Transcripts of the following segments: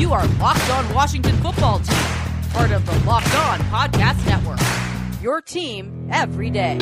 You are Locked On Washington Football Team, part of the Locked On Podcast Network. Your team every day.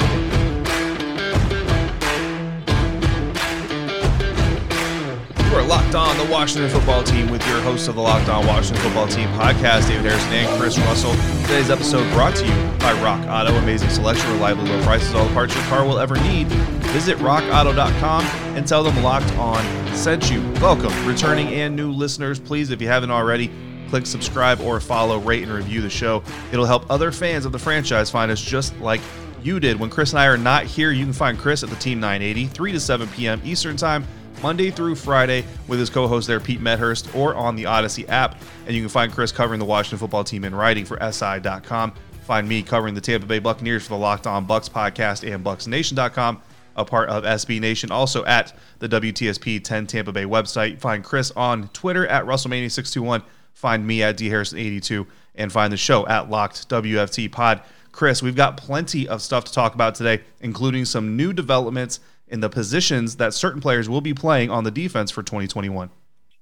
You are locked on the Washington football team with your host of the Locked On Washington football team podcast, David Harrison and Chris Russell. Today's episode brought to you by Rock Auto. Amazing selection, reliably low prices, all the parts your car will ever need. Visit rockauto.com and tell them Locked On sent you. Welcome, returning and new listeners. Please, if you haven't already, click subscribe or follow, rate, and review the show. It'll help other fans of the franchise find us just like you did. When Chris and I are not here, you can find Chris at the Team 980, 3 to 7 p.m. Eastern Time Monday through Friday with his co-host there, Pete Medhurst, or on the Audacy app. And you can find Chris covering the Washington football team in writing for SI.com. Find me covering the Tampa Bay Buccaneers for the Locked On Bucs podcast and BucsNation.com, a part of SB Nation. Also at the WTSP 10 Tampa Bay website. Find Chris on Twitter at WrestleMania621. Find me at DHarrison82 and find the show at Locked WFT Pod. Chris, we've got plenty of stuff to talk about today, including some new developments in the positions that certain players will be playing on the defense for 2021.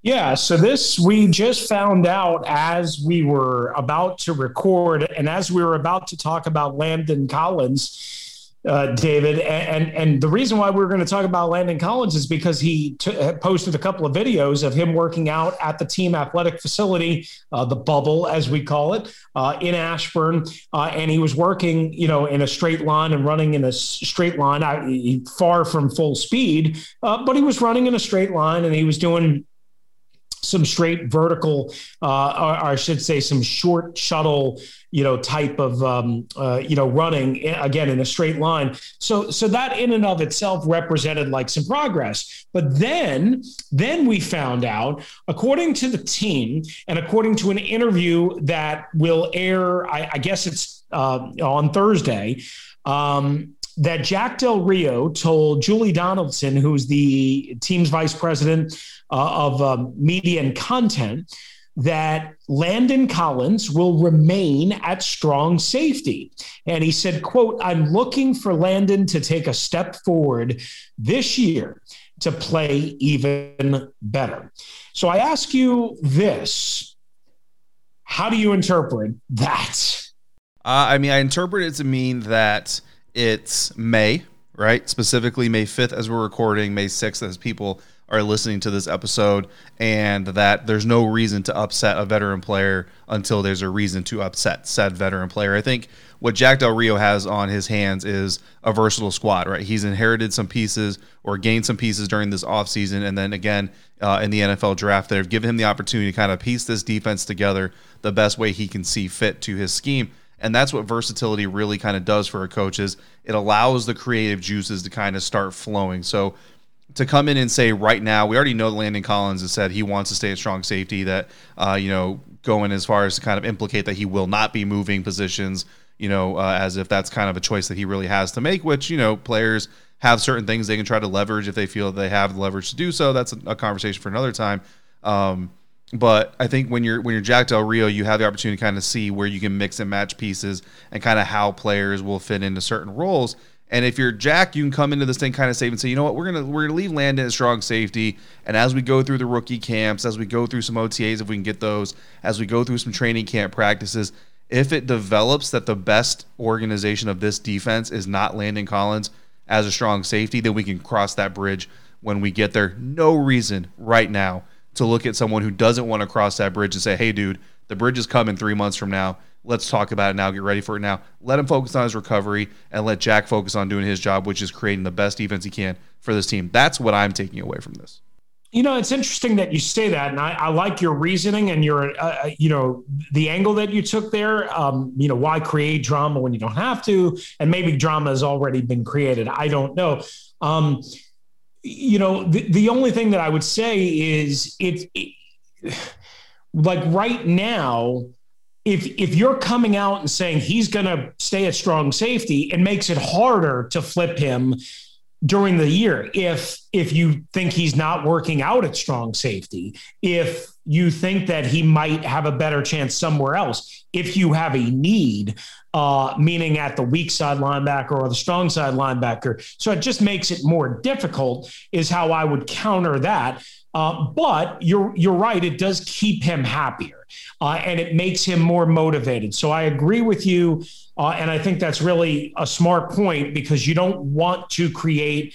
Yeah, so this we just found out as we were about to record and as we were about to talk about Landon Collins. Uh, David, and and the reason why we are going to talk about Landon Collins is because he t- posted a couple of videos of him working out at the team athletic facility, uh, the bubble as we call it, uh, in Ashburn, uh, and he was working, you know, in a straight line and running in a straight line, I, far from full speed, uh, but he was running in a straight line and he was doing some straight vertical, uh, or, or, I should say, some short shuttle, you know, type of, um, uh, you know, running eh, again in a straight line. So, so that in and of itself represented like some progress. But then, then we found out, according to the team, and according to an interview that will air, I, I guess it's uh, on Thursday. Um, that Jack Del Rio told Julie Donaldson, who's the team's vice president uh, of um, media and content, that Landon Collins will remain at strong safety. And he said, quote, I'm looking for Landon to take a step forward this year to play even better. So I ask you this. How do you interpret that? Uh, I mean, I interpret it to mean that it's May, right? Specifically May 5th as we're recording, May 6th as people are listening to this episode, and that there's no reason to upset a veteran player until there's a reason to upset said veteran player. I think what Jack Del Rio has on his hands is a versatile squad, right? He's inherited some pieces or gained some pieces during this offseason, and then again uh, in the NFL draft that have given him the opportunity to kind of piece this defense together the best way he can see fit to his scheme. And that's what versatility really kind of does for a coach is it allows the creative juices to kind of start flowing. So to come in and say right now, we already know Landon Collins has said he wants to stay at strong safety. That uh, you know, going as far as to kind of implicate that he will not be moving positions. You know, uh, as if that's kind of a choice that he really has to make. Which you know, players have certain things they can try to leverage if they feel they have the leverage to do so. That's a, a conversation for another time. Um, but I think when you're when you're Jack Del Rio, you have the opportunity to kind of see where you can mix and match pieces and kind of how players will fit into certain roles. And if you're Jack, you can come into this thing kind of safe and say, you know what, we're gonna we're gonna leave Landon at strong safety. And as we go through the rookie camps, as we go through some OTAs, if we can get those, as we go through some training camp practices, if it develops that the best organization of this defense is not Landon Collins as a strong safety, then we can cross that bridge when we get there. No reason right now to look at someone who doesn't want to cross that bridge and say, hey, dude, the bridge is coming three months from now. Let's talk about it now. Get ready for it now. Let him focus on his recovery and let Jack focus on doing his job, which is creating the best defense he can for this team. That's what I'm taking away from this. You know, it's interesting that you say that, and I, I like your reasoning and your, uh, uh, you know, the angle that you took there. Um, you know, why create drama when you don't have to, and maybe drama has already been created. I don't know. Um, you know, the, the only thing that I would say is it, it like right now, if if you're coming out and saying he's going to stay at strong safety, it makes it harder to flip him during the year if if you think he's not working out at strong safety if you think that he might have a better chance somewhere else if you have a need uh, meaning at the weak side linebacker or the strong side linebacker. So it just makes it more difficult is how i would counter that uh, but you're you're right it does keep him happier uh, and it makes him more motivated so i agree with you uh, and I think that's really a smart point because you don't want to create.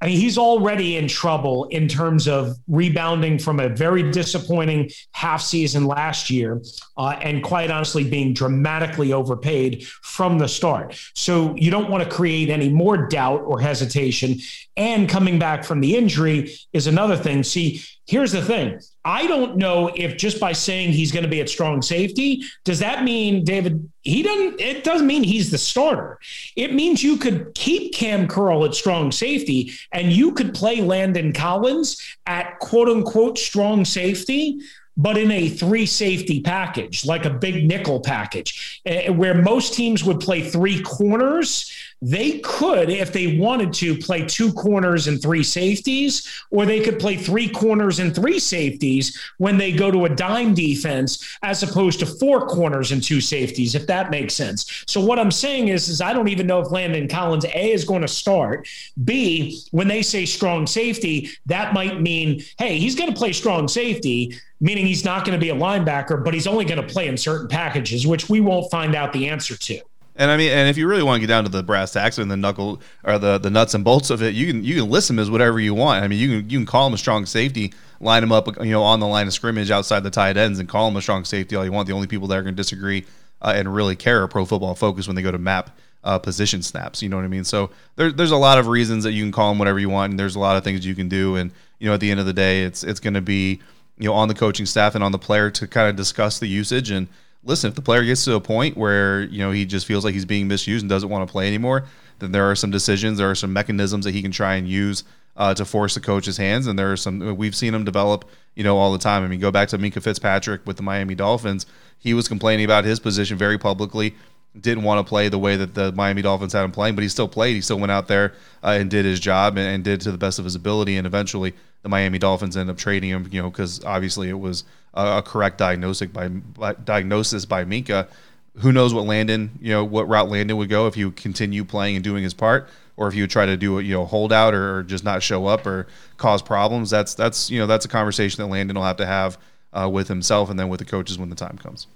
I mean, he's already in trouble in terms of rebounding from a very disappointing half season last year, uh, and quite honestly, being dramatically overpaid from the start. So you don't want to create any more doubt or hesitation. And coming back from the injury is another thing. See, here's the thing I don't know if just by saying he's going to be at strong safety, does that mean, David, he doesn't, it doesn't mean he's the starter. It means you could keep Cam Curl at strong safety and you could play Landon Collins at quote unquote strong safety but in a three safety package, like a big nickel package, uh, where most teams would play three corners. They could, if they wanted to, play two corners and three safeties, or they could play three corners and three safeties when they go to a dime defense, as opposed to four corners and two safeties, if that makes sense. So what I'm saying is, is I don't even know if Landon Collins A is going to start. B, when they say strong safety, that might mean, hey, he's going to play strong safety meaning he's not going to be a linebacker, but he's only going to play in certain packages, which we won't find out the answer to. And I mean, and if you really want to get down to the brass tacks and the knuckle or the, the nuts and bolts of it, you can you can list him as whatever you want. I mean, you can you can call him a strong safety, line him up, you know, on the line of scrimmage outside the tight ends, and call him a strong safety all you want. The only people that are going to disagree uh, and really care are Pro Football Focus when they go to map uh, position snaps. You know what I mean? So there's there's a lot of reasons that you can call him whatever you want, and there's a lot of things you can do. And you know, at the end of the day, it's it's going to be you know on the coaching staff and on the player to kind of discuss the usage and listen if the player gets to a point where you know he just feels like he's being misused and doesn't want to play anymore then there are some decisions there are some mechanisms that he can try and use uh, to force the coach's hands and there are some we've seen him develop you know all the time. I mean go back to Minkah Fitzpatrick with the Miami Dolphins. He was complaining about his position very publicly didn't want to play the way that the Miami Dolphins had him playing, but he still played. He still went out there uh, and did his job and, and, did to the best of his ability. And eventually, the Miami Dolphins ended up trading him, you know, because obviously it was a, a, correct diagnosis by, by diagnosis by Minkah. Who knows what Landon, you know, what route Landon would go if you continue playing and doing his part, or if you would try to do a you know holdout or, or just not show up or cause problems. That's that's you know that's a conversation that Landon will have to have uh, with himself and then with the coaches when the time comes,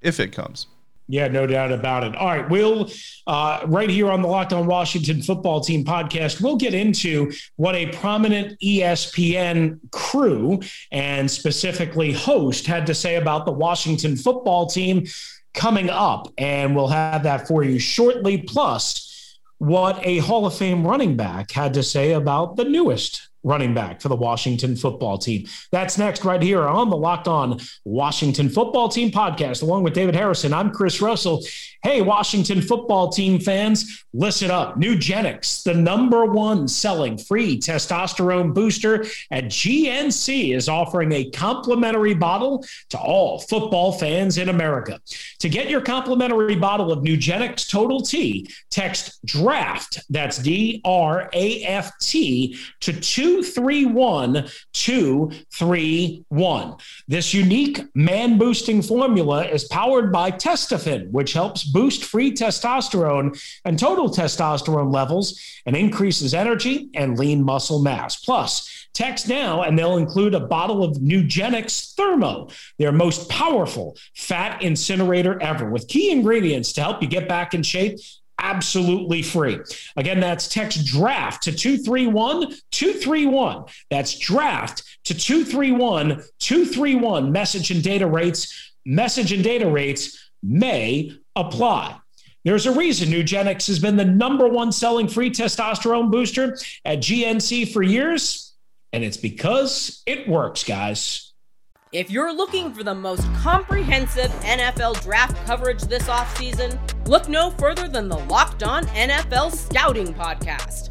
if it comes. Yeah, no doubt about it. All right, we'll uh, right here on the Locked On Washington Football Team podcast, we'll get into what a prominent ESPN crew and specifically host had to say about the Washington Football Team coming up, and we'll have that for you shortly. Plus, what a Hall of Fame running back had to say about the newest running back for the Washington football team. That's next, right here on the Locked On Washington Football Team podcast, along with David Harrison. I'm Chris Russell. Hey, Washington football team fans, listen up. Nugenix, the number one selling free testosterone booster at GNC, is offering a complimentary bottle to all football fans in America. To get your complimentary bottle of Nugenix Total T, text DRAFT, that's D R A F T, to 231 231. This unique man boosting formula is powered by Testofen, which helps boost free testosterone and total testosterone levels and increases energy and lean muscle mass. Plus, Text now and they'll include a bottle of Nugenix Thermo, their most powerful fat incinerator ever, with key ingredients to help you get back in shape absolutely free. Again, that's text draft to 231 231. That's draft to 231 231. Message and data rates, message and data rates may apply. There's a reason Nugenix has been the number one selling free testosterone booster at GNC for years, and it's because it works, guys. If you're looking for the most comprehensive NFL draft coverage this offseason, look no further than the Locked On NFL Scouting Podcast.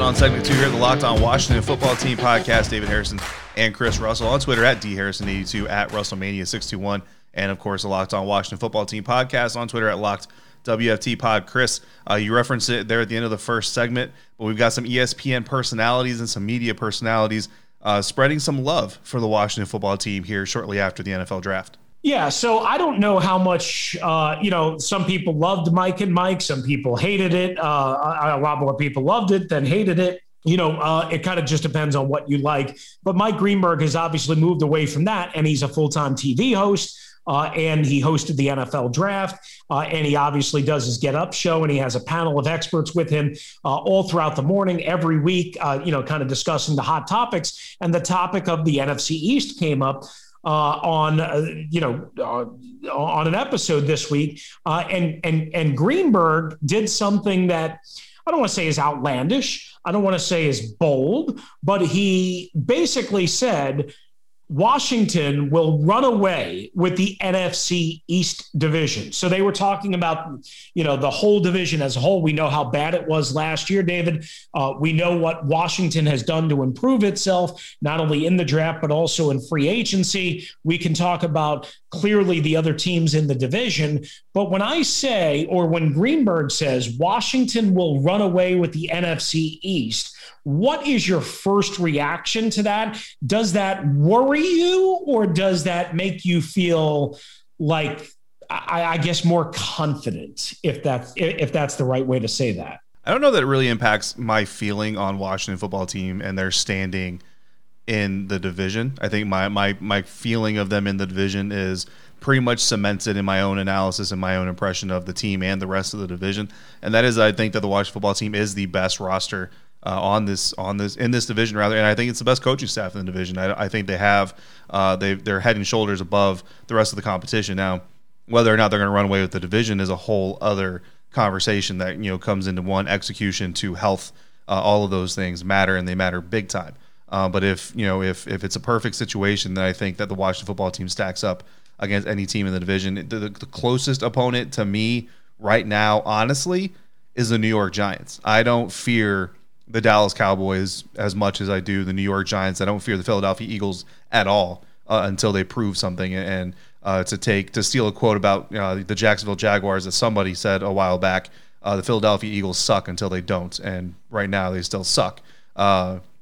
On segment two here the Locked On Washington Football Team podcast. David Harrison and Chris Russell on Twitter at dharrison82 at WrestleMania621. And of course, the Locked On Washington Football Team podcast on Twitter at Locked WFT Pod. Chris, uh, you referenced it there at the end of the first segment, but we've got some ESPN personalities and some media personalities uh, spreading some love for the Washington Football Team here shortly after the NFL draft. Yeah, so I don't know how much, uh, you know, some people loved Mike and Mike, some people hated it. Uh, a lot more people loved it than hated it. You know, uh, it kind of just depends on what you like. But Mike Greenberg has obviously moved away from that, and he's a full time TV host. Uh, and he hosted the NFL draft. Uh, and he obviously does his Get Up show, and he has a panel of experts with him uh, all throughout the morning, every week, uh, you know, kind of discussing the hot topics. And the topic of the NFC East came up uh, on uh, you know uh, on an episode this week, uh, and and and Greenberg did something that I don't want to say is outlandish. I don't want to say is bold, but he basically said Washington will run away with the NFC East division. So they were talking about, you know, the whole division as a whole. We know how bad it was last year, David. Uh, we know what Washington has done to improve itself, not only in the draft, but also in free agency. We can talk about clearly the other teams in the division. But when I say, or when Greenberg says, Washington will run away with the NFC East, what is your first reaction to that? Does that worry you, or does that make you feel like, I, I guess, more confident? If that's if that's the right way to say that. I don't know that it really impacts my feeling on Washington football team and their standing in the division. I think my my my feeling of them in the division is pretty much cemented in my own analysis and my own impression of the team and the rest of the division. And that is I think that the Washington football team is the best roster uh, on this on this in this division rather, and I think it's the best coaching staff in the division. I, I think they have uh, they they're head and shoulders above the rest of the competition. Now, whether or not they're going to run away with the division is a whole other conversation that you know comes into one execution to health. Uh, all of those things matter, and they matter big time. Uh, but if you know if if it's a perfect situation, then I think that the Washington football team stacks up against any team in the division. The, the, the closest opponent to me right now, honestly, is the New York Giants. I don't fear the Dallas Cowboys as much as I do the New York Giants. I don't fear the Philadelphia Eagles at all uh, until they prove something. And uh, to take to steal a quote about uh, the Jacksonville Jaguars that somebody said a while back, uh, the Philadelphia Eagles suck until they don't, and right now they still suck.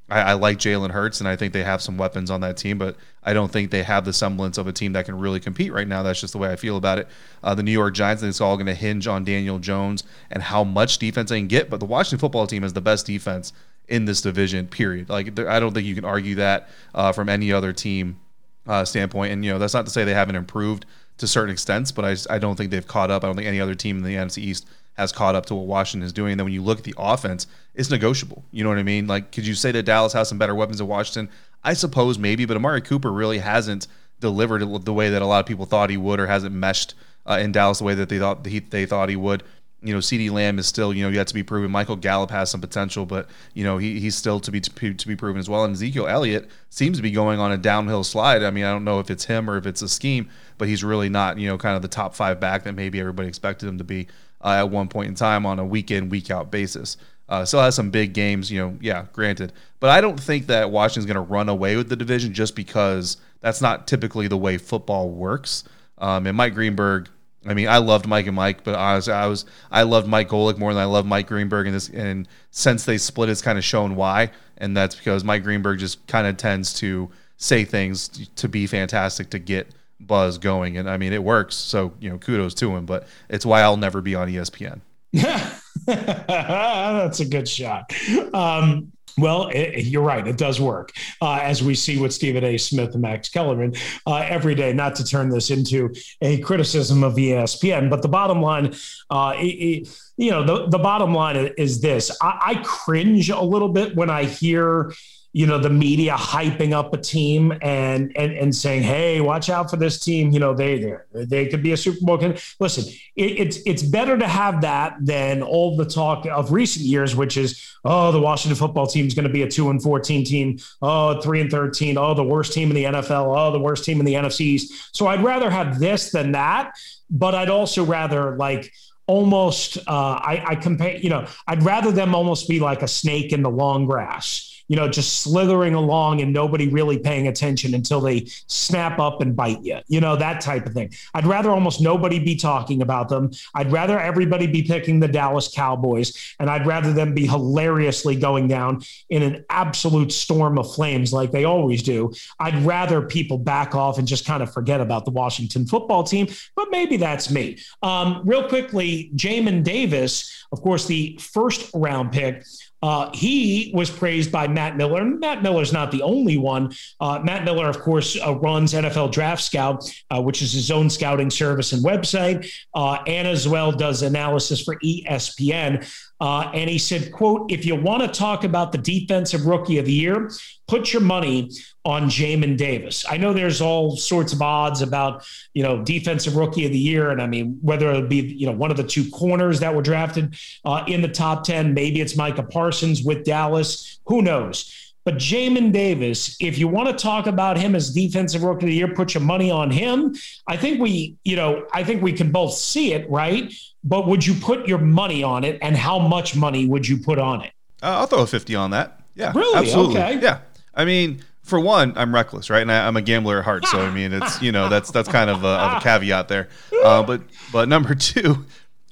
I, I, like Jalen Hurts, and I think they have some weapons on that team, but I don't think they have the semblance of a team that can really compete right now. That's just the way I feel about it. Uh, the New York Giants, it's all going to hinge on Daniel Jones and how much defense they can get. But the Washington football team is the best defense in this division. Period. Like I don't think you can argue that uh, from any other team uh, standpoint. And you know that's not to say they haven't improved to certain extents, but I, I don't think they've caught up. I don't think any other team in the NFC East has caught up to what Washington is doing. And then when you look at the offense, it's negotiable. You know what I mean? Like, could you say that Dallas has some better weapons than Washington? I suppose maybe, but Amari Cooper really hasn't delivered the way that a lot of people thought he would, or hasn't meshed uh, in Dallas the way that they thought he, they thought he would. You know, CeeDee Lamb is still you know yet to be proven. Michael Gallup has some potential, but you know he, he's still to be to, to be proven as well. And Ezekiel Elliott seems to be going on a downhill slide. I mean, I don't know if it's him or if it's a scheme, but he's really not you know kind of the top five back that maybe everybody expected him to be uh, at one point in time on a week in week out basis. Uh, still has some big games, you know. Yeah, granted, but I don't think that Washington's going to run away with the division just because that's not typically the way football works. Um, and Mike Greenberg, I mean, I loved Mike and Mike, but honestly, I was I loved Mike Golic more than I love Mike Greenberg. And this, and since they split, it's kind of shown why, and that's because Mike Greenberg just kind of tends to say things to be fantastic to get buzz going, and I mean, it works. So you know, kudos to him. But it's why I'll never be on ESPN. That's a good shot. Um, Well, it, you're right. It does work, uh, as we see with Stephen A. Smith and Max Kellerman uh, every day. Not to turn this into a criticism of ESPN, but the bottom line, uh, it, it, you know, the, the bottom line is this: I, I cringe a little bit when I hear you know the media hyping up a team and and and saying hey watch out for this team. You know they they they could be a super bowl can listen it, it's it's better to have that than all the talk of recent years which is oh the washington football team is going to be a 2 and 14 team. Oh 3 and 13 oh the worst team in the nfl oh the worst team in the nfcs so i'd rather have this than that but i'd also rather like almost uh, I, I compare you know i'd rather them almost be like a snake in the long grass you know, just slithering along and nobody really paying attention until they snap up and bite you, you know, that type of thing. I'd rather almost nobody be talking about them. I'd rather everybody be picking the Dallas Cowboys, and I'd rather them be hilariously going down in an absolute storm of flames like they always do. I'd rather people back off and just kind of forget about the Washington football team, but maybe that's me. Um, real quickly, Jamin Davis, of course, the first round pick. Uh, he was praised by Matt Miller. Matt Miller's not the only one. Uh, Matt Miller, of course, uh, runs NFL Draft Scout, uh, which is his own scouting service and website, uh, and as well does analysis for ESPN. Uh, and he said, quote, if you want to talk about the defensive rookie of the year, put your money on Jamin Davis. I know there's all sorts of odds about, you know, defensive rookie of the year. And I mean, whether it be, you know, one of the two corners that were drafted uh, in the top 10, maybe it's Micah Parsons with Dallas, who knows? But Jamin Davis, if you want to talk about him as defensive rookie of the year, put your money on him. I think we, you know, I think we can both see it, right? But would you put your money on it, and how much money would you put on it? Uh, I'll throw a fifty on that. Yeah, really? Absolutely. Okay. Yeah. I mean, for one, I'm reckless, right? And I, am a gambler at heart, so I mean, it's you know that's that's kind of a, of a caveat there. Uh, but but number two,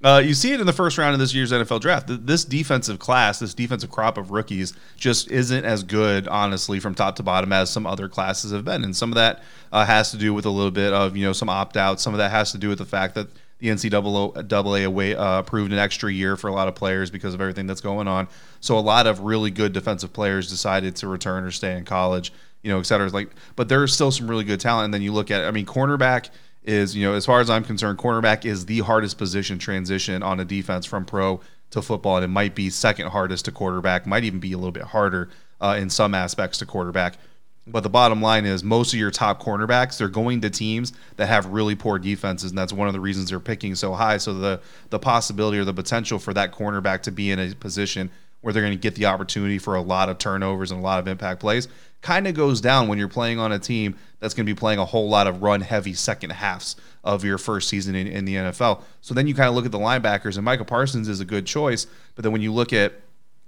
uh, you see it in the first round of this year's NFL draft. This defensive class, this defensive crop of rookies, just isn't as good, honestly, from top to bottom as some other classes have been. And some of that uh, has to do with a little bit of you know some opt outs. Some of that has to do with the fact that the NCAA away, uh, approved an extra year for a lot of players because of everything that's going on. So a lot of really good defensive players decided to return or stay in college, you know, et cetera. Like, but there's still some really good talent. And then you look at, I mean, cornerback is, you know, as far as I'm concerned, cornerback is the hardest position transition on a defense from pro to football, and it might be second hardest to quarterback, might even be a little bit harder uh, in some aspects to quarterback. But the bottom line is most of your top cornerbacks, they're going to teams that have really poor defenses, and that's one of the reasons they're picking so high. So the the possibility or the potential for that cornerback to be in a position where they're going to get the opportunity for a lot of turnovers and a lot of impact plays kind of goes down when you're playing on a team that's going to be playing a whole lot of run heavy second halves of your first season in, in the NFL. So then you kind of look at the linebackers, and Micah Parsons is a good choice. But then when you look at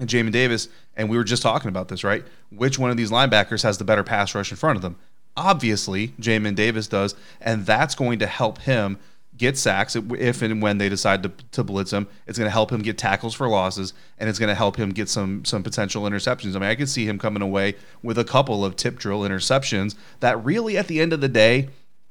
Jamin Davis, and we were just talking about this, right? Which one of these linebackers has the better pass rush in front of them? Obviously, Jamin Davis does, and that's going to help him get sacks if and when they decide to, to blitz him. It's going to help him get tackles for losses, and it's going to help him get some some potential interceptions. I mean, I could see him coming away with a couple of tip drill interceptions that really, at the end of the day,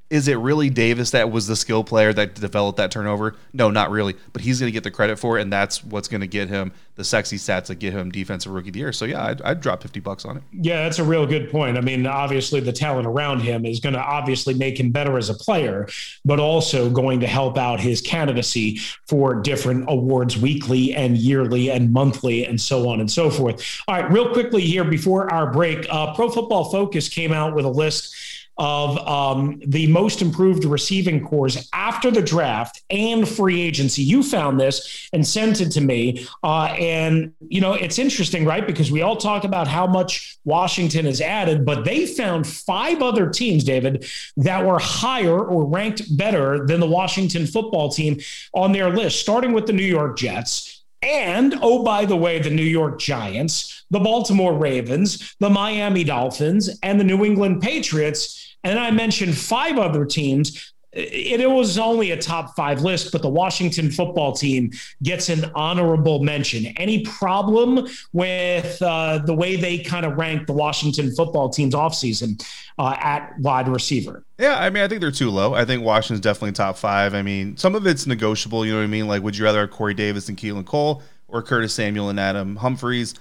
is it really Davis that was the skill player that developed that turnover? No, not really. But he's going to get the credit for it, and that's what's going to get him the sexy stats that get him defensive rookie of the year. So yeah, I'd, I'd, drop fifty bucks on it. Yeah, that's a real good point. I mean, obviously the talent around him is going to obviously make him better as a player, but also going to help out his candidacy for different awards weekly and yearly and monthly and so on and so forth. All right, real quickly here before our break, uh, Pro Football Focus came out with a list of um, the most improved receiving corps after the draft and free agency. You found this and sent it to me. Uh, and, you know, it's interesting, right? Because we all talk about how much Washington has added, but they found five other teams, David, that were higher or ranked better than the Washington football team on their list, starting with the New York Jets. And, oh, by the way, the New York Giants, the Baltimore Ravens, the Miami Dolphins, and the New England Patriots and I mentioned five other teams. It, it, was only a top five list, but the Washington football team gets an honorable mention. Any problem with uh, the way they kind of rank the Washington football team's offseason uh, at wide receiver? Yeah, I mean, I think they're too low. I think Washington's definitely top five. I mean, some of it's negotiable. You know what I mean? Like, would you rather have Corey Davis and Keelan Cole or Curtis Samuel and Adam Humphries?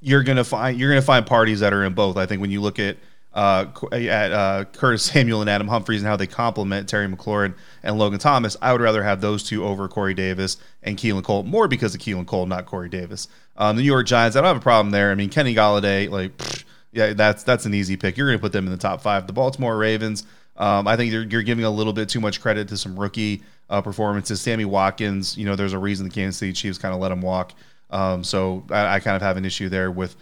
you're gonna find you're gonna find parties that are in both. I think when you look at uh, at uh, Curtis Samuel and Adam Humphries and how they complement Terry McLaurin and Logan Thomas, I would rather have those two over Corey Davis and Keelan Cole, more because of Keelan Cole, not Corey Davis. Um, the New York Giants, I don't have a problem there. I mean, Kenny Golladay, like, pfft, yeah, that's that's an easy pick. You're going to put them in the top five. The Baltimore Ravens, um, I think you're, you're, giving a little bit too much credit to some rookie uh, performances. Sammy Watkins, you know, there's a reason the Kansas City Chiefs kind of let him walk. Um, so I, I kind of have an issue there with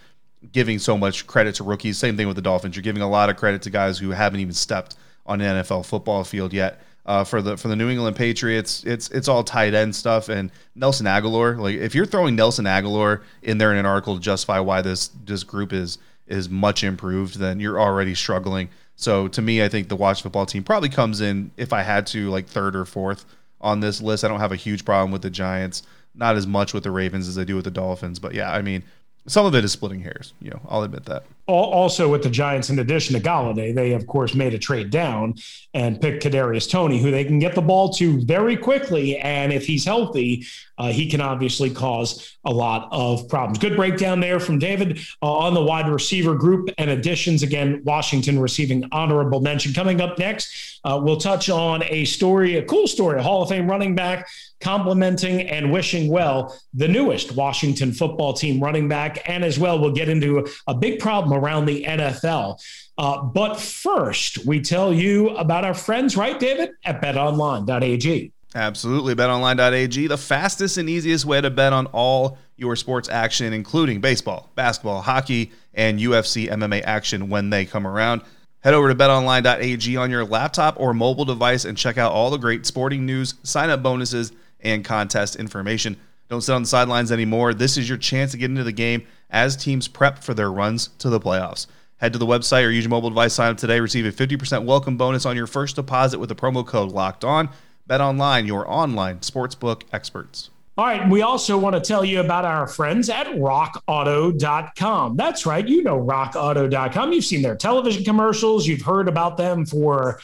giving so much credit to rookies. Same thing with the Dolphins. You're giving a lot of credit to guys who haven't even stepped on an NFL football field yet. Uh, for the for the New England Patriots, it's it's all tight end stuff and Nelson Agholor. Like if you're throwing Nelson Agholor in there in an article to justify why this this group is is much improved, then you're already struggling. So to me, I think the Watch football team probably comes in if I had to like third or fourth on this list. I don't have a huge problem with the Giants, not as much with the Ravens as I do with the Dolphins. But yeah, I mean, some of it is splitting hairs. You know, I'll admit that. Also, with the Giants, in addition to Golladay, they of course made a trade down and picked Kadarius Toney, who they can get the ball to very quickly, and if he's healthy, uh, he can obviously cause a lot of problems. Good breakdown there from David uh, on the wide receiver group and additions. Again, Washington receiving honorable mention. Coming up next, uh, we'll touch on a story, a cool story, a Hall of Fame running back complimenting and wishing well the newest Washington football team running back. And as well, we'll get into a big problem around the NFL. Uh, but first, we tell you about our friends, right, David, at betonline.ag. Absolutely. BetOnline.ag, the fastest and easiest way to bet on all your sports action, including baseball, basketball, hockey, and UFC MMA action when they come around. Head over to betonline.ag on your laptop or mobile device and check out all the great sporting news, sign up bonuses, and contest information. Don't sit on the sidelines anymore. This is your chance to get into the game as teams prep for their runs to the playoffs. Head to the website or use your mobile device, sign up today, receive a 50% welcome bonus on your first deposit with the promo code locked on. Bet online, your online sportsbook experts. All right. We also want to tell you about our friends at rockauto.com. That's right. You know rockauto.com. You've seen their television commercials, you've heard about them for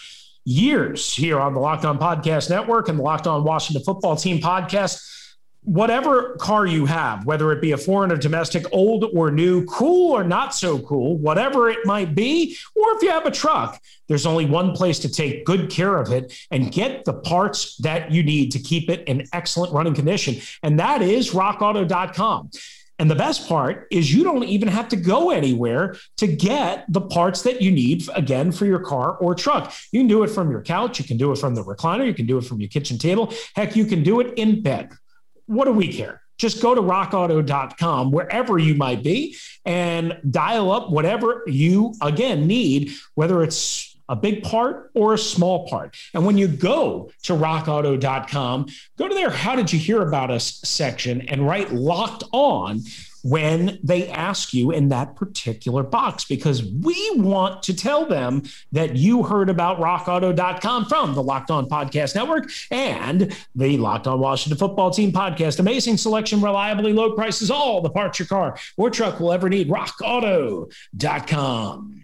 years here on the Locked On Podcast Network and the Locked On Washington Football Team podcast. Whatever car you have, whether it be a foreign or domestic, old or new, cool or not so cool, whatever it might be, or if you have a truck, there's only one place to take good care of it and get the parts that you need to keep it in excellent running condition. And that is rockauto.com. And the best part is you don't even have to go anywhere to get the parts that you need, again, for your car or truck. You can do it from your couch. You can do it from the recliner. You can do it from your kitchen table. Heck, you can do it in bed. What do we care? Just go to rockauto.com, wherever you might be, and dial up whatever you, again, need, whether it's a big part or a small part. And when you go to rockauto.com, go to their How Did You Hear About Us section and write locked on when they ask you in that particular box because we want to tell them that you heard about rockauto.com from the Locked On Podcast Network and the Locked On Washington Football Team podcast. Amazing selection, reliably low prices, all the parts your car or truck will ever need. rockauto.com.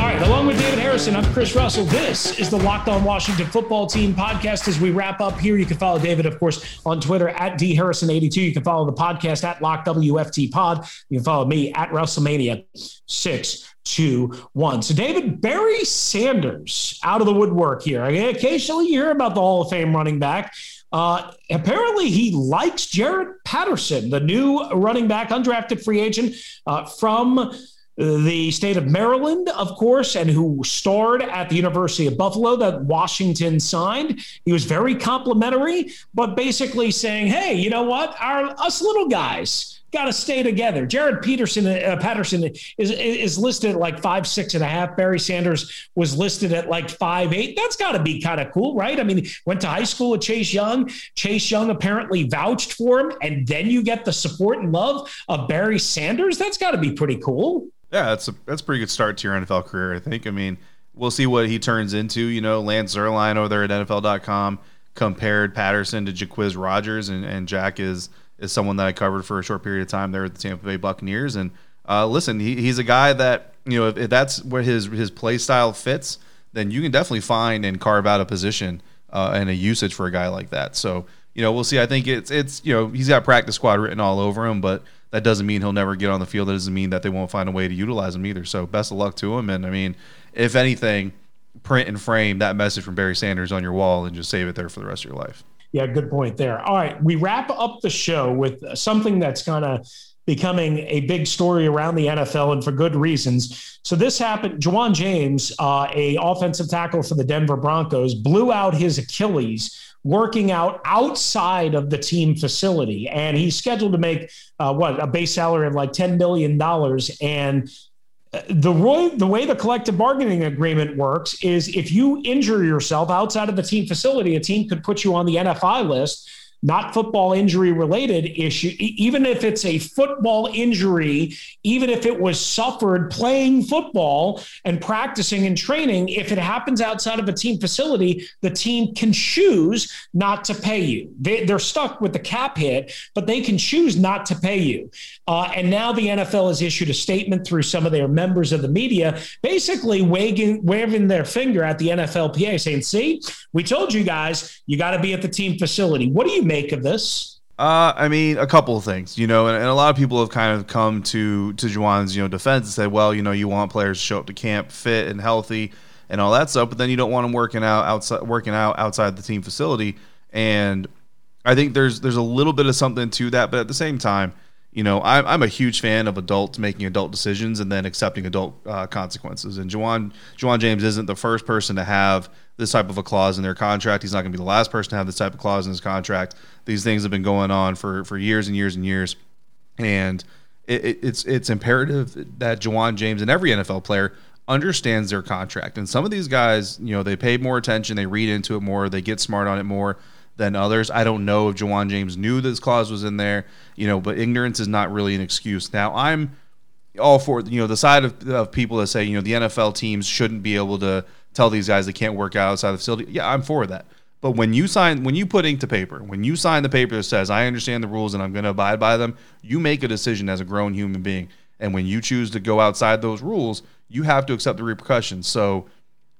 All right, along with David Harrison, I'm Chris Russell. This is the Locked On Washington Football Team podcast. As we wrap up here, you can follow David, of course, on Twitter at dharrison82. You can follow the podcast at LockWFT Pod. You can follow me at WrestleMania 621. So, David, Barry Sanders out of the woodwork here. I mean, occasionally you hear about the Hall of Fame running back. Uh, apparently, he likes Jaret Patterson, the new running back, undrafted free agent uh, from the state of Maryland, of course, and who starred at the University of Buffalo that Washington signed. He was very complimentary, but basically saying, hey, you know what? Our us little guys got to stay together. Jaret Peterson uh, Patterson is is listed at like five six and a half. Barry Sanders was listed at like five eight. That's got to be kind of cool, right? I mean, went to high school with Chase Young. Chase Young apparently vouched for him, and then you get the support and love of Barry Sanders. That's got to be pretty cool. Yeah, that's a that's a pretty good start to your NFL career, I think. I mean, we'll see what he turns into. You know, Lance Zierlein over there at NFL.com compared Patterson to Jacquizz Rodgers, and, and Jack is is someone that I covered for a short period of time there at the Tampa Bay Buccaneers. And uh, listen, he, he's a guy that you know if, if, that's where his his play style fits, then you can definitely find and carve out a position uh, and a usage for a guy like that. So you know, we'll see. I think it's it's you know he's got practice squad written all over him, but that doesn't mean he'll never get on the field. That doesn't mean that they won't find a way to utilize him either. So best of luck to him. And I mean, if anything, print and frame that message from Barry Sanders on your wall and just save it there for the rest of your life. Yeah, good point there. All right, we wrap up the show with something that's kind of becoming a big story around the NFL and for good reasons. So this happened. Ja'Wuan James, uh, a offensive tackle for the Denver Broncos, blew out his Achilles working out outside of the team facility, and he's scheduled to make uh, what a base salary of like ten million dollars. And the way the way the collective bargaining agreement works is if you injure yourself outside of the team facility, a team could put you on the NFI list not football injury related issue, even if it's a football injury, even if it was suffered playing football and practicing and training, if it happens outside of a team facility, the team can choose not to pay you. They, are stuck with the cap hit, but they can choose not to pay you. Uh, and now the NFL has issued a statement through some of their members of the media, basically waving, waving their finger at the NFLPA, saying, see, we told you guys, you got to be at the team facility. What do you make of this? Uh, I mean, a couple of things, you know, and, and, a lot of people have kind of come to to Ja'Wuan's, you know, defense and said, well, you know, you want players to show up to camp fit and healthy and all that stuff, but then you don't want them working out outside working out outside the team facility. And I think there's there's a little bit of something to that, but at the same time, you know, I'm, I'm a huge fan of adults making adult decisions and then accepting adult uh, consequences. And Ja'Wuan Ja'Wuan James isn't the first person to have this type of a clause in their contract. He's not going to be the last person to have this type of clause in his contract. These things have been going on for for years and years and years, and it, it, it's it's imperative that Ja'Wuan James and every NFL player understands their contract. And some of these guys, you know, they pay more attention, they read into it more, they get smart on it more than others. I don't know if Ja'Wuan James knew this clause was in there, you know, but ignorance is not really an excuse. Now, I'm all for, you know, the side of, of people that say, you know, the NFL teams shouldn't be able to tell these guys they can't work out outside the facility. Yeah, I'm for that. But when you sign, when you put ink to paper, when you sign the paper that says I understand the rules and I'm going to abide by them, you make a decision as a grown human being. And when you choose to go outside those rules, you have to accept the repercussions. So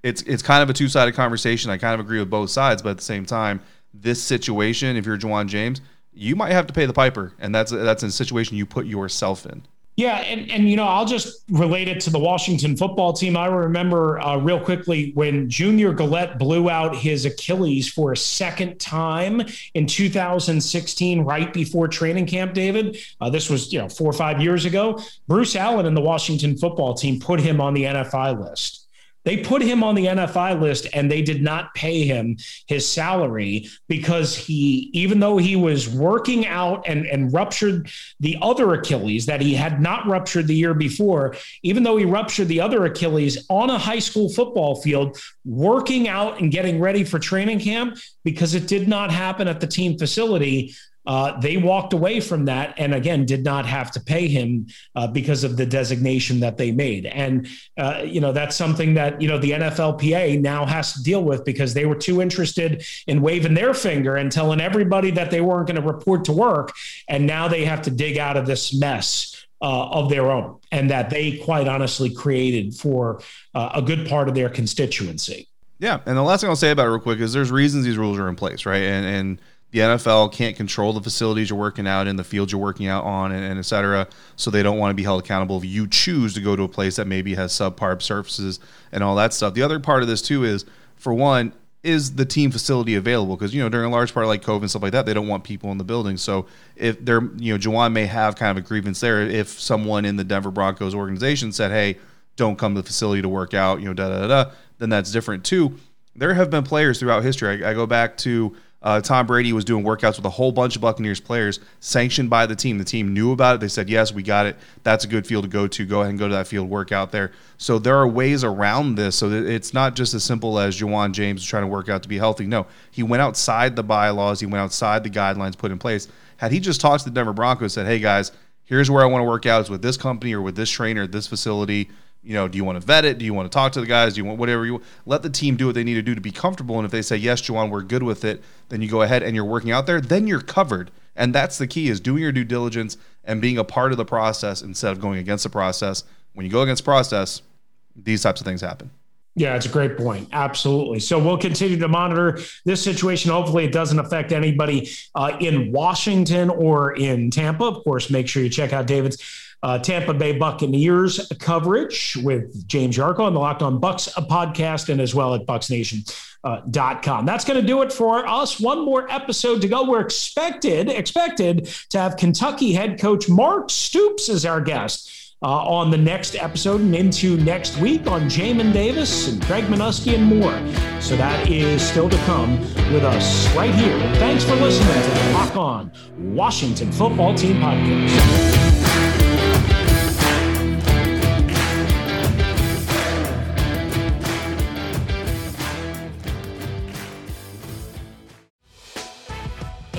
it's it's kind of a two sided conversation. I kind of agree with both sides, but at the same time, this situation, if you're Ja'Wuan James, you might have to pay the piper, and that's that's a situation you put yourself in. Yeah, and and you know, I'll just relate it to the Washington football team. I remember uh, real quickly when Junior Galette blew out his Achilles for a second time in 2016, right before training camp. David, uh, this was you know four or five years ago. Bruce Allen and the Washington football team put him on the NFI list. They put him on the NFI list and they did not pay him his salary because he, even though he was working out and, and ruptured the other Achilles that he had not ruptured the year before, even though he ruptured the other Achilles on a high school football field, working out and getting ready for training camp, because it did not happen at the team facility, uh, they walked away from that and again did not have to pay him uh, because of the designation that they made. And, uh, you know, that's something that, you know, the NFLPA now has to deal with because they were too interested in waving their finger and telling everybody that they weren't going to report to work. And now they have to dig out of this mess. Uh, of their own, and that they quite honestly created for uh, a good part of their constituency. Yeah, and the last thing I'll say about it real quick is there's reasons these rules are in place, right? And and the NFL can't control the facilities you're working out in, the fields you're working out on, and, and et cetera. So they don't want to be held accountable if you choose to go to a place that maybe has subpar surfaces and all that stuff. The other part of this too is, for one, is the team facility available? Because you know during a large part like COVID and stuff like that, they don't want people in the building. So if they're you know Ja'Wuan may have kind of a grievance there if someone in the Denver Broncos organization said, "Hey, don't come to the facility to work out," you know, da da da, then that's different too. There have been players throughout history. I, I go back to uh, Tom Brady was doing workouts with a whole bunch of Buccaneers players, sanctioned by the team. The team knew about it. They said, "Yes, we got it. That's a good field to go to. Go ahead and go to that field, work out there." So there are ways around this. So it's not just as simple as Ja'Wuan James trying to work out to be healthy. No, he went outside the bylaws. He went outside the guidelines put in place. Had he just talked to the Denver Broncos, said, "Hey guys, here's where I want to work out. It's with this company or with this trainer this facility." You know, do you want to vet it? Do you want to talk to the guys? Do you want whatever you let the team do what they need to do to be comfortable? And if they say yes, Ja'Wuan, we're good with it, then you go ahead and you're working out there. Then you're covered, and that's the key: is doing your due diligence and being a part of the process instead of going against the process. When you go against process, these types of things happen. Yeah, it's a great point. Absolutely. So we'll continue to monitor this situation. Hopefully, it doesn't affect anybody uh, in Washington or in Tampa. Of course, make sure you check out David's uh, Tampa Bay Buccaneers coverage with James Yarcho on the Locked On Bucs podcast and as well at bucsnation.com. Uh, That's going to do it for us. One more episode to go. We're expected expected to have Kentucky head coach Mark Stoops as our guest. Uh, on the next episode and into next week on Jamin Davis and Craig Minuski and more. So that is still to come with us right here. Thanks for listening to the Lock On Washington Football Team Podcast.